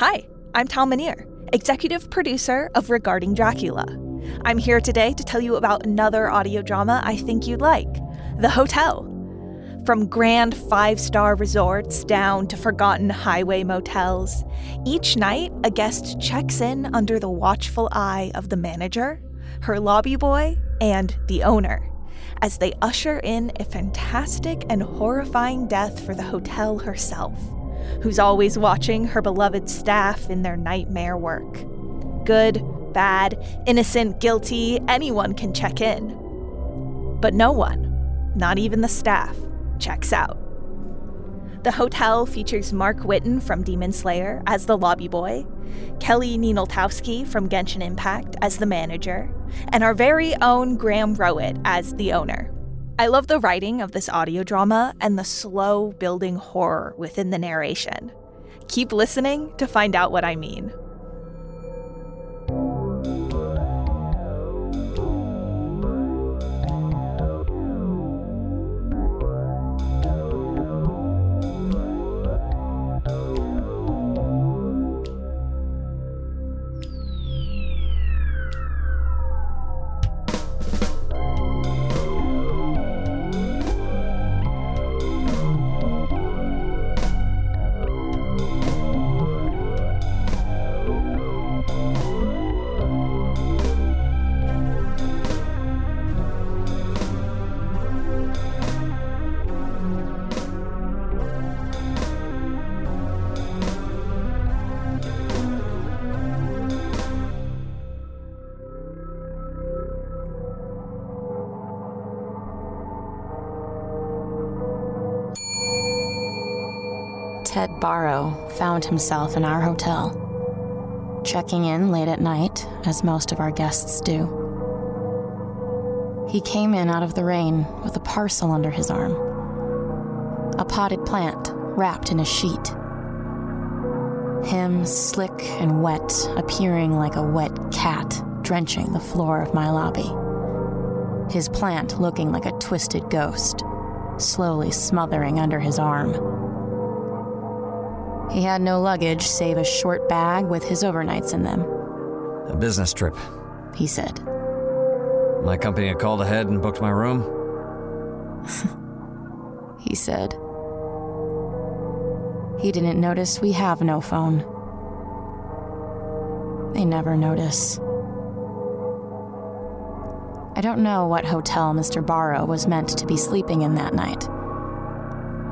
Hi, I'm Tal Minear, executive producer of Regarding Dracula. I'm here today to tell you about another audio drama I think you'd like The Hotel. From grand five star resorts down to forgotten highway motels, each night a guest checks in under the watchful eye of the manager, her lobby boy, and the owner as they usher in a fantastic and horrifying death for the hotel herself, who's always watching her beloved staff in their nightmare work. Good, bad, innocent, guilty, anyone can check in. But no one, not even the staff, checks out. The hotel features Mark Whitten from Demon Slayer as the lobby boy, Kelly Nienaltowski from Genshin Impact as the manager, and our very own Graham Rowat as the owner. I love the writing of this audio drama and the slow building horror within the narration. Keep listening to find out what I mean. Ted Barrow found himself in our hotel, checking in late at night, as most of our guests do. He came in out of the rain with a parcel under his arm a potted plant wrapped in a sheet. Him, slick and wet, appearing like a wet cat drenching the floor of my lobby. His plant looking like a twisted ghost, slowly smothering under his arm. He had no luggage save a short bag with his overnights in them, A business trip. he said. My company had called ahead and booked my room. He said. He didn't notice we have no phone. They never notice. I don't know what hotel Mr. Barrow was meant to be sleeping in that night.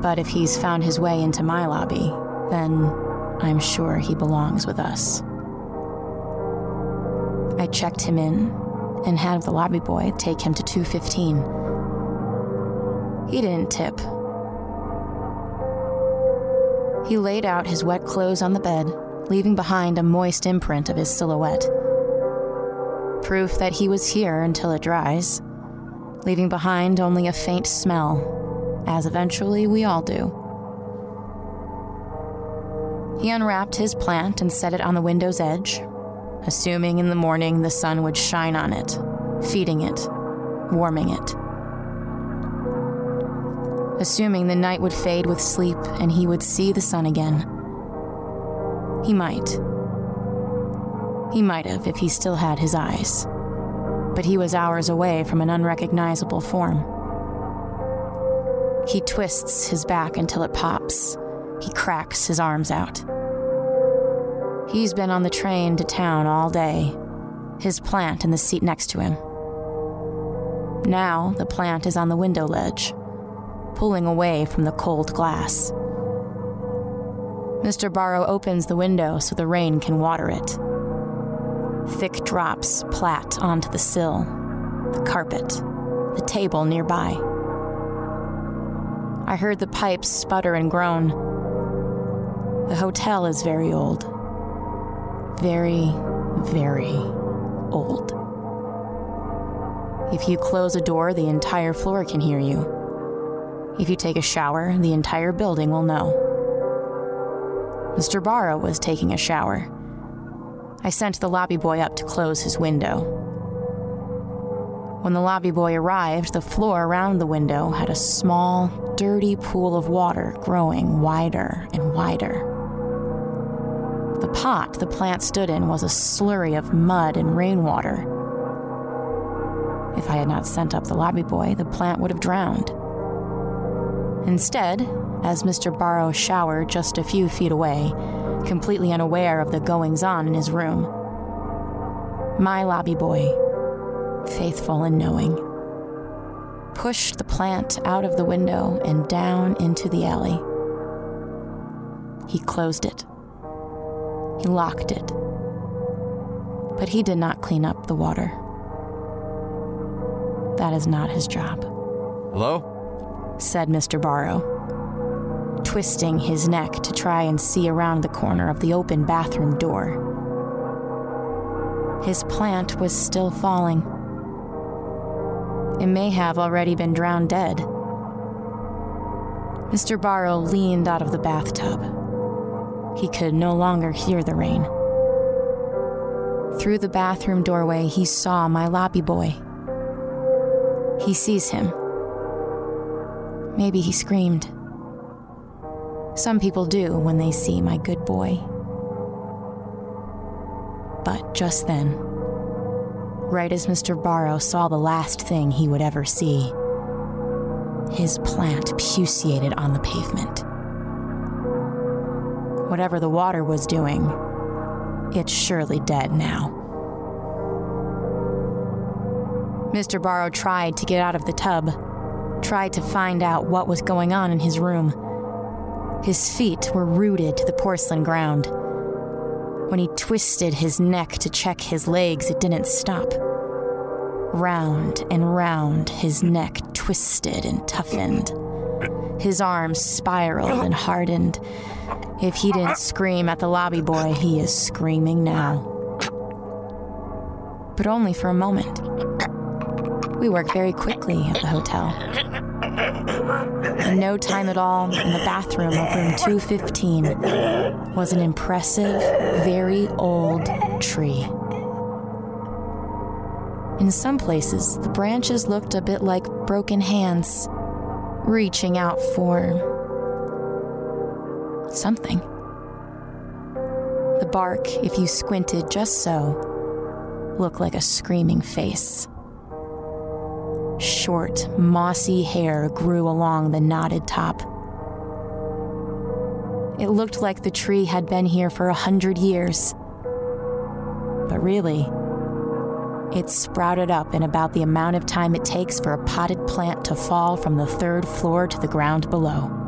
But if he's found his way into my lobby, then I'm sure he belongs with us. I checked him in and had the lobby boy take him to 215. He didn't tip. He laid out his wet clothes on the bed, leaving behind a moist imprint of his silhouette. Proof that he was here until it dries, leaving behind only a faint smell, as eventually we all do. He unwrapped his plant and set it on the window's edge, assuming in the morning the sun would shine on it, feeding it, warming it. Assuming the night would fade with sleep and he would see the sun again. He might. He might have if he still had his eyes. But he was hours away from an unrecognizable form. He twists his back until it pops. He cracks his arms out. He's been on the train to town all day, his plant in the seat next to him. Now the plant is on the window ledge, pulling away from the cold glass. Mr. Barrow opens the window so the rain can water it. Thick drops plat onto the sill, the carpet, the table nearby. I heard the pipes sputter and groan. The hotel is very old. Very, very old. If you close a door, the entire floor can hear you. If you take a shower, the entire building will know. Mr. Barrow was taking a shower. I sent the lobby boy up to close his window. When the lobby boy arrived, the floor around the window had a small, dirty pool of water growing wider and wider. The pot the plant stood in was a slurry of mud and rainwater. If I had not sent up the lobby boy, the plant would have drowned. Instead, as Mr. Barrow showered just a few feet away, completely unaware of the goings on in his room, my lobby boy, faithful and knowing, pushed the plant out of the window and down into the alley. He closed it. He locked it. But he did not clean up the water. That is not his job, Hello? said Mr. Barrow, twisting his neck to try and see around the corner of the open bathroom door. His plant was still falling. It may have already been drowned dead. Mr. Barrow leaned out of the bathtub. He could no longer hear the rain. Through the bathroom doorway, he saw my lobby boy. He sees him. Maybe he screamed. Some people do when they see my good boy. But just then, right as Mr. Barrow saw the last thing he would ever see, his plant puciated on the pavement. Whatever the water was doing, it's surely dead now. Mr. Barrow tried to get out of the tub, tried to find out what was going on in his room. His feet were rooted to the porcelain ground. When he twisted his neck to check his legs, it didn't stop. Round and round, his neck twisted and toughened. His arms spiraled and hardened. If he didn't scream at the lobby boy, he is screaming now. But only for a moment. We work very quickly at the hotel. In no time at all, in the bathroom of room 215 was an impressive, very old tree. In some places, the branches looked a bit like broken hands, reaching out for something. The bark, if you squinted just so, looked like a screaming face. Short, mossy hair grew along the knotted top. It looked like the tree had been here for a hundred years. But really, it sprouted up in about the amount of time it takes for a potted plant to fall from the third floor to the ground below.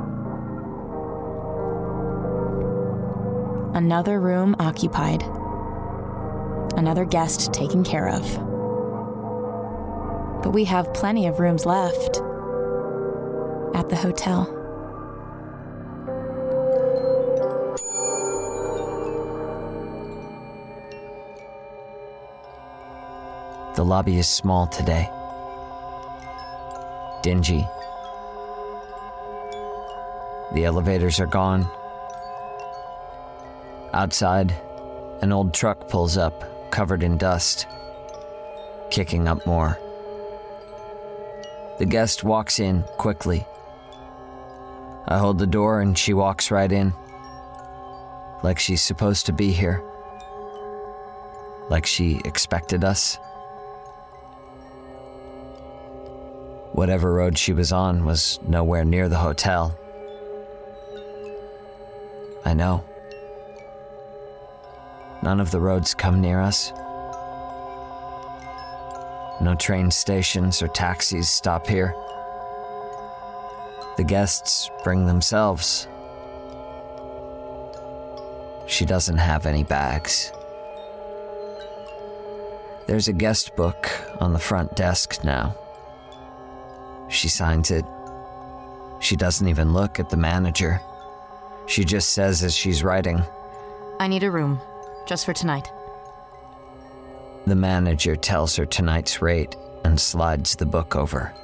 Another room occupied. Another guest taken care of. But we have plenty of rooms left at the hotel. The lobby is small today. Dingy. The elevators are gone. Outside, an old truck pulls up, covered in dust, kicking up more. The guest walks in quickly. I hold the door and she walks right in. Like she's supposed to be here. Like she expected us. Whatever road she was on was nowhere near the hotel. I know. None of the roads come near us. No train stations or taxis stop here. The guests bring themselves. She doesn't have any bags. There's a guest book on the front desk now. She signs it. She doesn't even look at the manager. She just says as she's writing. I need a room, just for tonight. The manager tells her tonight's rate and slides the book over.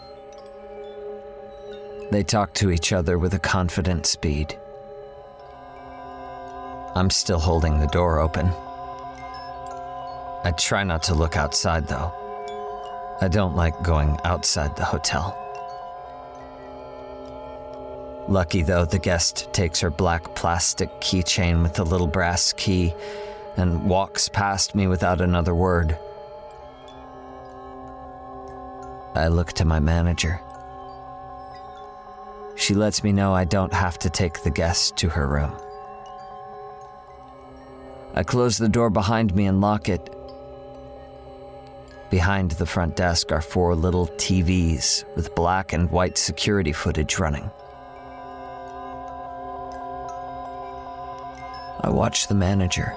They talk to each other with a confident speed. I'm still holding the door open. I try not to look outside, though. I don't like going outside the hotel. Lucky, though, the guest takes her black plastic keychain with the little brass key and walks past me without another word. I look to my manager. She lets me know I don't have to take the guest to her room. I close the door behind me and lock it. Behind the front desk are four little TVs with black and white security footage running. I watch the manager.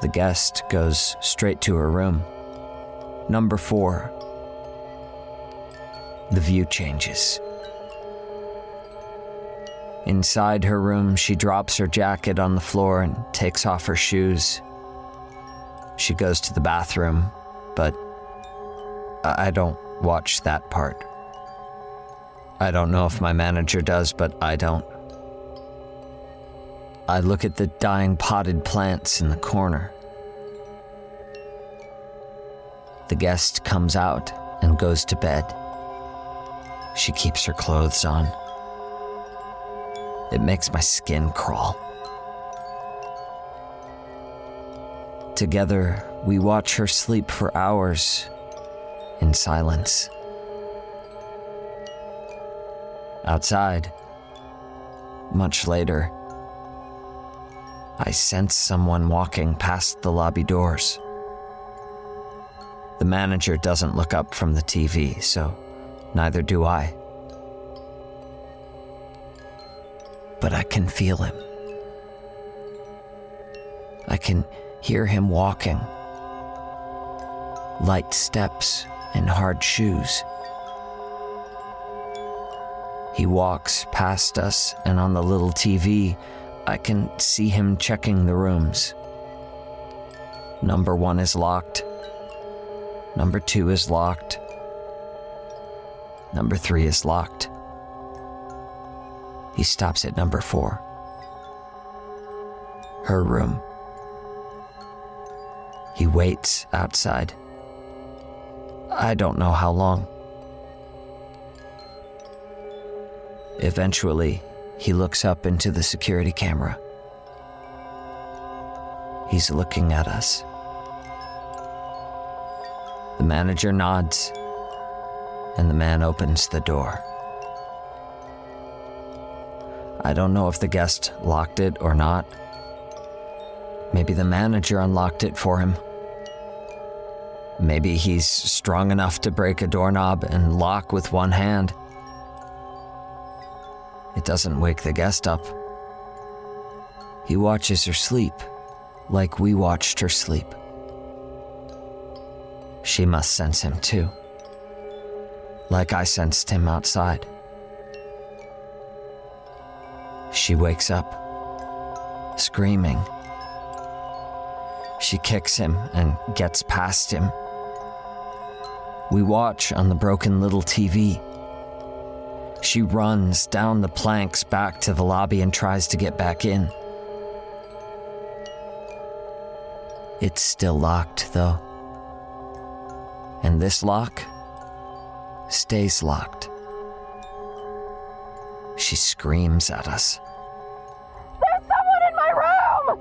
The guest goes straight to her room. Number four. The view changes. Inside her room, she drops her jacket on the floor and takes off her shoes. She goes to the bathroom, but I don't watch that part. I don't know if my manager does, but I don't. I look at the dying potted plants in the corner. The guest comes out and goes to bed. She keeps her clothes on. It makes my skin crawl. Together, we watch her sleep for hours in silence. Outside, much later, I sense someone walking past the lobby doors. The manager doesn't look up from the TV, so neither do I. But I can feel him. I can hear him walking. Light steps and hard shoes. He walks past us, and on the little TV, I can see him checking the rooms. Number one is locked. Number two is locked. Number three is locked. He stops at number four. Her room. He waits outside. I don't know how long. Eventually, he looks up into the security camera. He's looking at us. The manager nods, and the man opens the door. I don't know if the guest locked it or not. Maybe the manager unlocked it for him. Maybe he's strong enough to break a doorknob and lock with one hand. It doesn't wake the guest up. He watches her sleep like we watched her sleep. She must sense him too, like I sensed him outside. She wakes up, screaming. She kicks him and gets past him. We watch on the broken little TV she runs down the planks back to the lobby and tries to get back in. It's still locked, though. And this lock stays locked. She screams at us. There's someone in my room!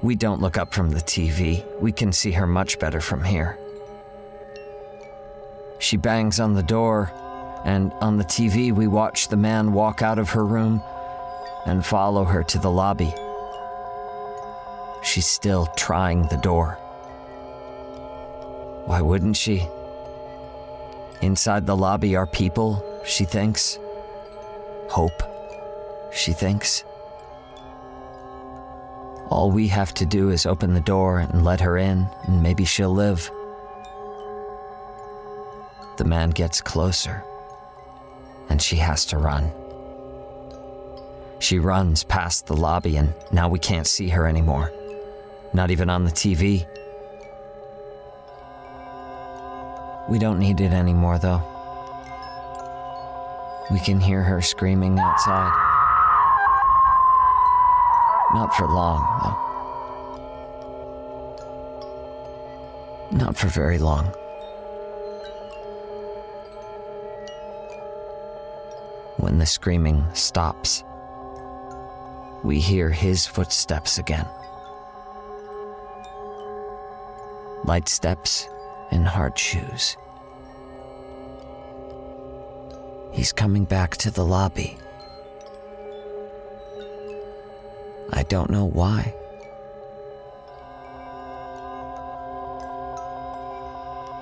We don't look up from the TV. We can see her much better from here. She bangs on the door, and on the TV, we watch the man walk out of her room and follow her to the lobby. She's still trying the door. Why wouldn't she? Inside the lobby are people, she thinks. Hope, she thinks. All we have to do is open the door and let her in, and maybe she'll live. The man gets closer. and she has to run. She runs past the lobby, and now we can't see her anymore. Not even on the TV. We don't need it anymore, though. We can hear her screaming outside. Not for long, though. Not for very long. When the screaming stops, we hear his footsteps again. Light steps and hard shoes. He's coming back to the lobby. I don't know why.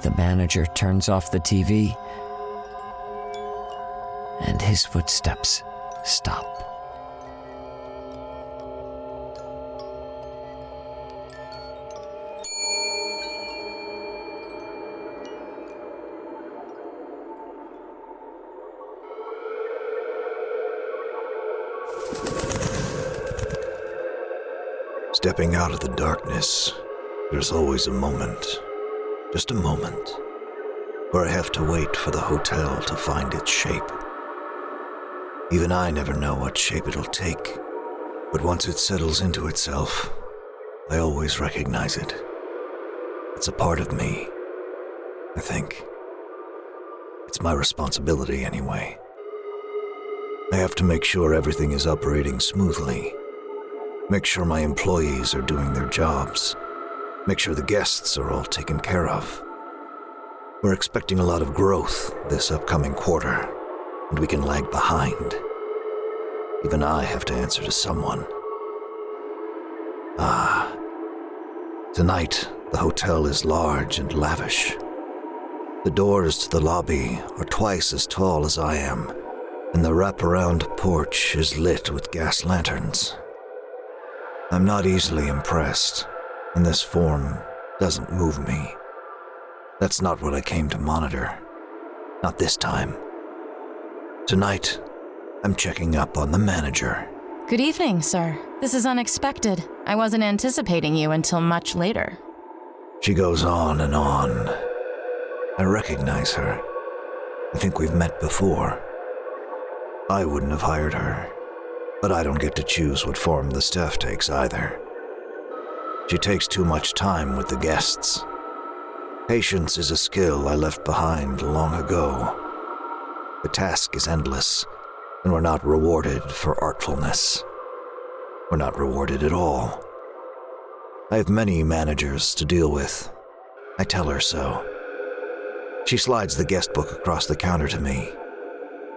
The manager turns off the TV, and his footsteps stop. Stepping out of the darkness, there's always a moment, just a moment, where I have to wait for the hotel to find its shape. Even I never know what shape it'll take, but once it settles into itself, I always recognize it. It's a part of me, I think. It's my responsibility, anyway. I have to make sure everything is operating smoothly Make sure my employees are doing their jobs. Make sure the guests are all taken care of. We're expecting a lot of growth this upcoming quarter, and we can lag behind. Even I have to answer to someone. Ah. Tonight, the hotel is large and lavish. The doors to the lobby are twice as tall as I am, and the wraparound porch is lit with gas lanterns. I'm not easily impressed, and this form doesn't move me. That's not what I came to monitor. Not this time. Tonight, I'm checking up on the manager. Good evening, sir. This is unexpected. I wasn't anticipating you until much later. She goes on and on. I recognize her. I think we've met before. I wouldn't have hired her. But I don't get to choose what form the staff takes either. She takes too much time with the guests. Patience is a skill I left behind long ago. The task is endless, and we're not rewarded for artfulness. We're not rewarded at all. I have many managers to deal with. I tell her so. She slides the guest book across the counter to me.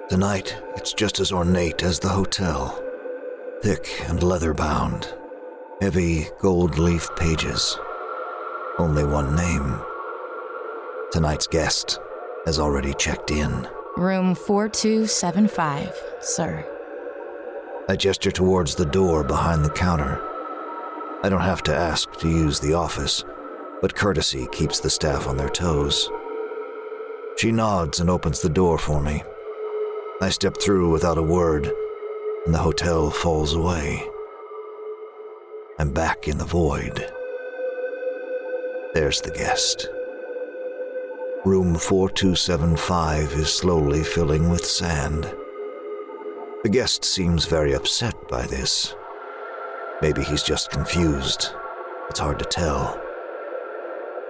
Tonight, it's just as ornate as the hotel thick and leather bound, heavy gold leaf pages. Only one name. Tonight's guest has already checked in. Room 4275, sir. I gesture towards the door behind the counter. I don't have to ask to use the office, but courtesy keeps the staff on their toes. She nods and opens the door for me. I step through without a word and the hotel falls away. I'm back in the void. There's the guest. Room 4275 is slowly filling with sand. The guest seems very upset by this. Maybe he's just confused. It's hard to tell.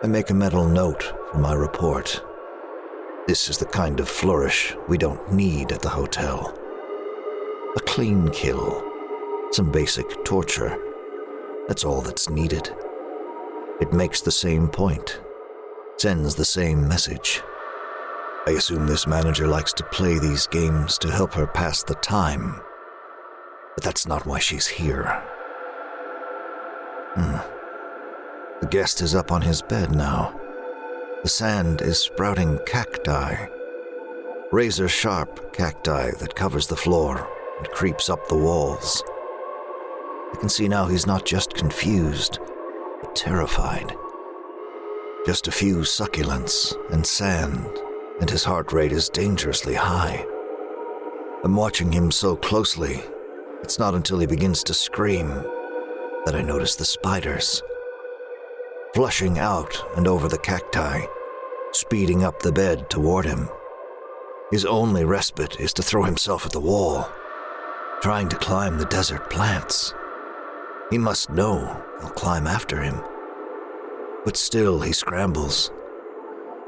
I make a mental note for my report. This is the kind of flourish we don't need at the hotel. A clean kill. Some basic torture. That's all that's needed. It makes the same point, sends the same message. I assume this manager likes to play these games to help her pass the time. But that's not why she's here. Hmm. The guest is up on his bed now. The sand is sprouting cacti. Razor sharp cacti that covers the floor and creeps up the walls. I can see now he's not just confused, but terrified. Just a few succulents and sand, and his heart rate is dangerously high. I'm watching him so closely, it's not until he begins to scream that I notice the spiders. Flushing out and over the cacti, speeding up the bed toward him. His only respite is to throw himself at the wall, trying to climb the desert plants. He must know they'll climb after him. But still, he scrambles.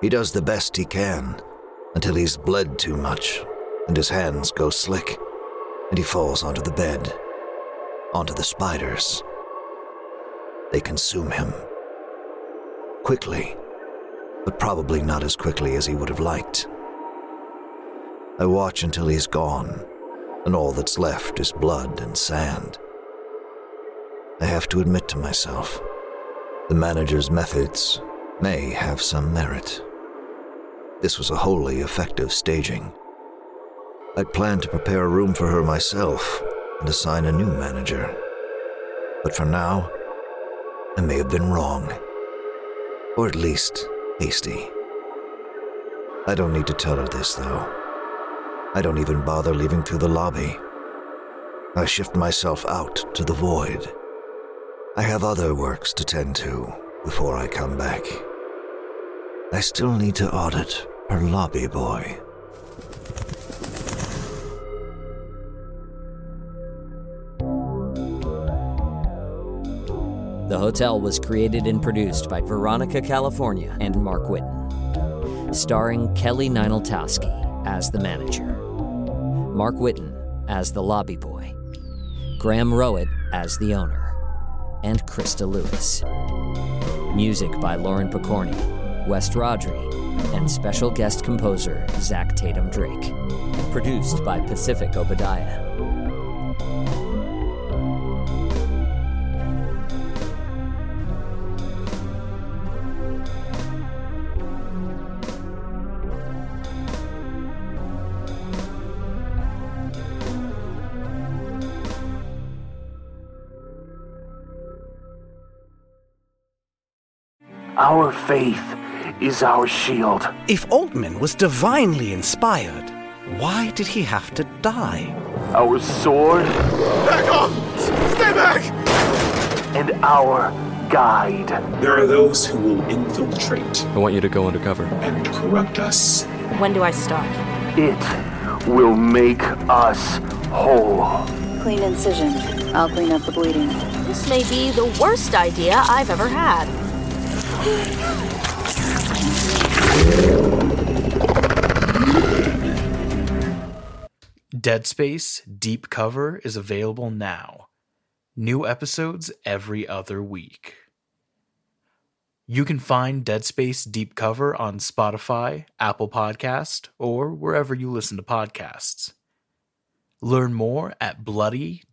He does the best he can until he's bled too much and his hands go slick, and he falls onto the bed, onto the spiders. They consume him. Quickly, but probably not as quickly as he would have liked. I watch until he's gone, and all that's left is blood and sand. I have to admit to myself, the manager's methods may have some merit. This was a wholly effective staging. I'd planned to prepare a room for her myself and assign a new manager. But for now, I may have been wrong. Or at least hasty. I don't need to tell her this, though. I don't even bother leaving through the lobby. I shift myself out to the void. I have other works to tend to before I come back. I still need to audit her lobby boy. The Hotel was created and produced by Veronica California and Mark Whitten, starring Kelly Nienaltowski as the manager, Mark Whitten as the lobby boy, Graham Rowat as the owner, and Christa Lewis. Music by Lauren Pokorney, West Rodri, and special guest composer Zach Tatum Drake. Produced by Pacific Obadiah. Our faith is our shield. If Altman was divinely inspired, why did he have to die? Our sword. Back off! Stay back! And our guide. There are those who will infiltrate. I want you to go undercover. And corrupt us. When do I start? It will make us whole. Clean incision. I'll clean up the bleeding. This may be the worst idea I've ever had. Dead Space Deep Cover is available now. New episodes every other week. You can find Dead Space Deep Cover on Spotify, Apple Podcast, or wherever you listen to podcasts. Learn more at bloody.fm.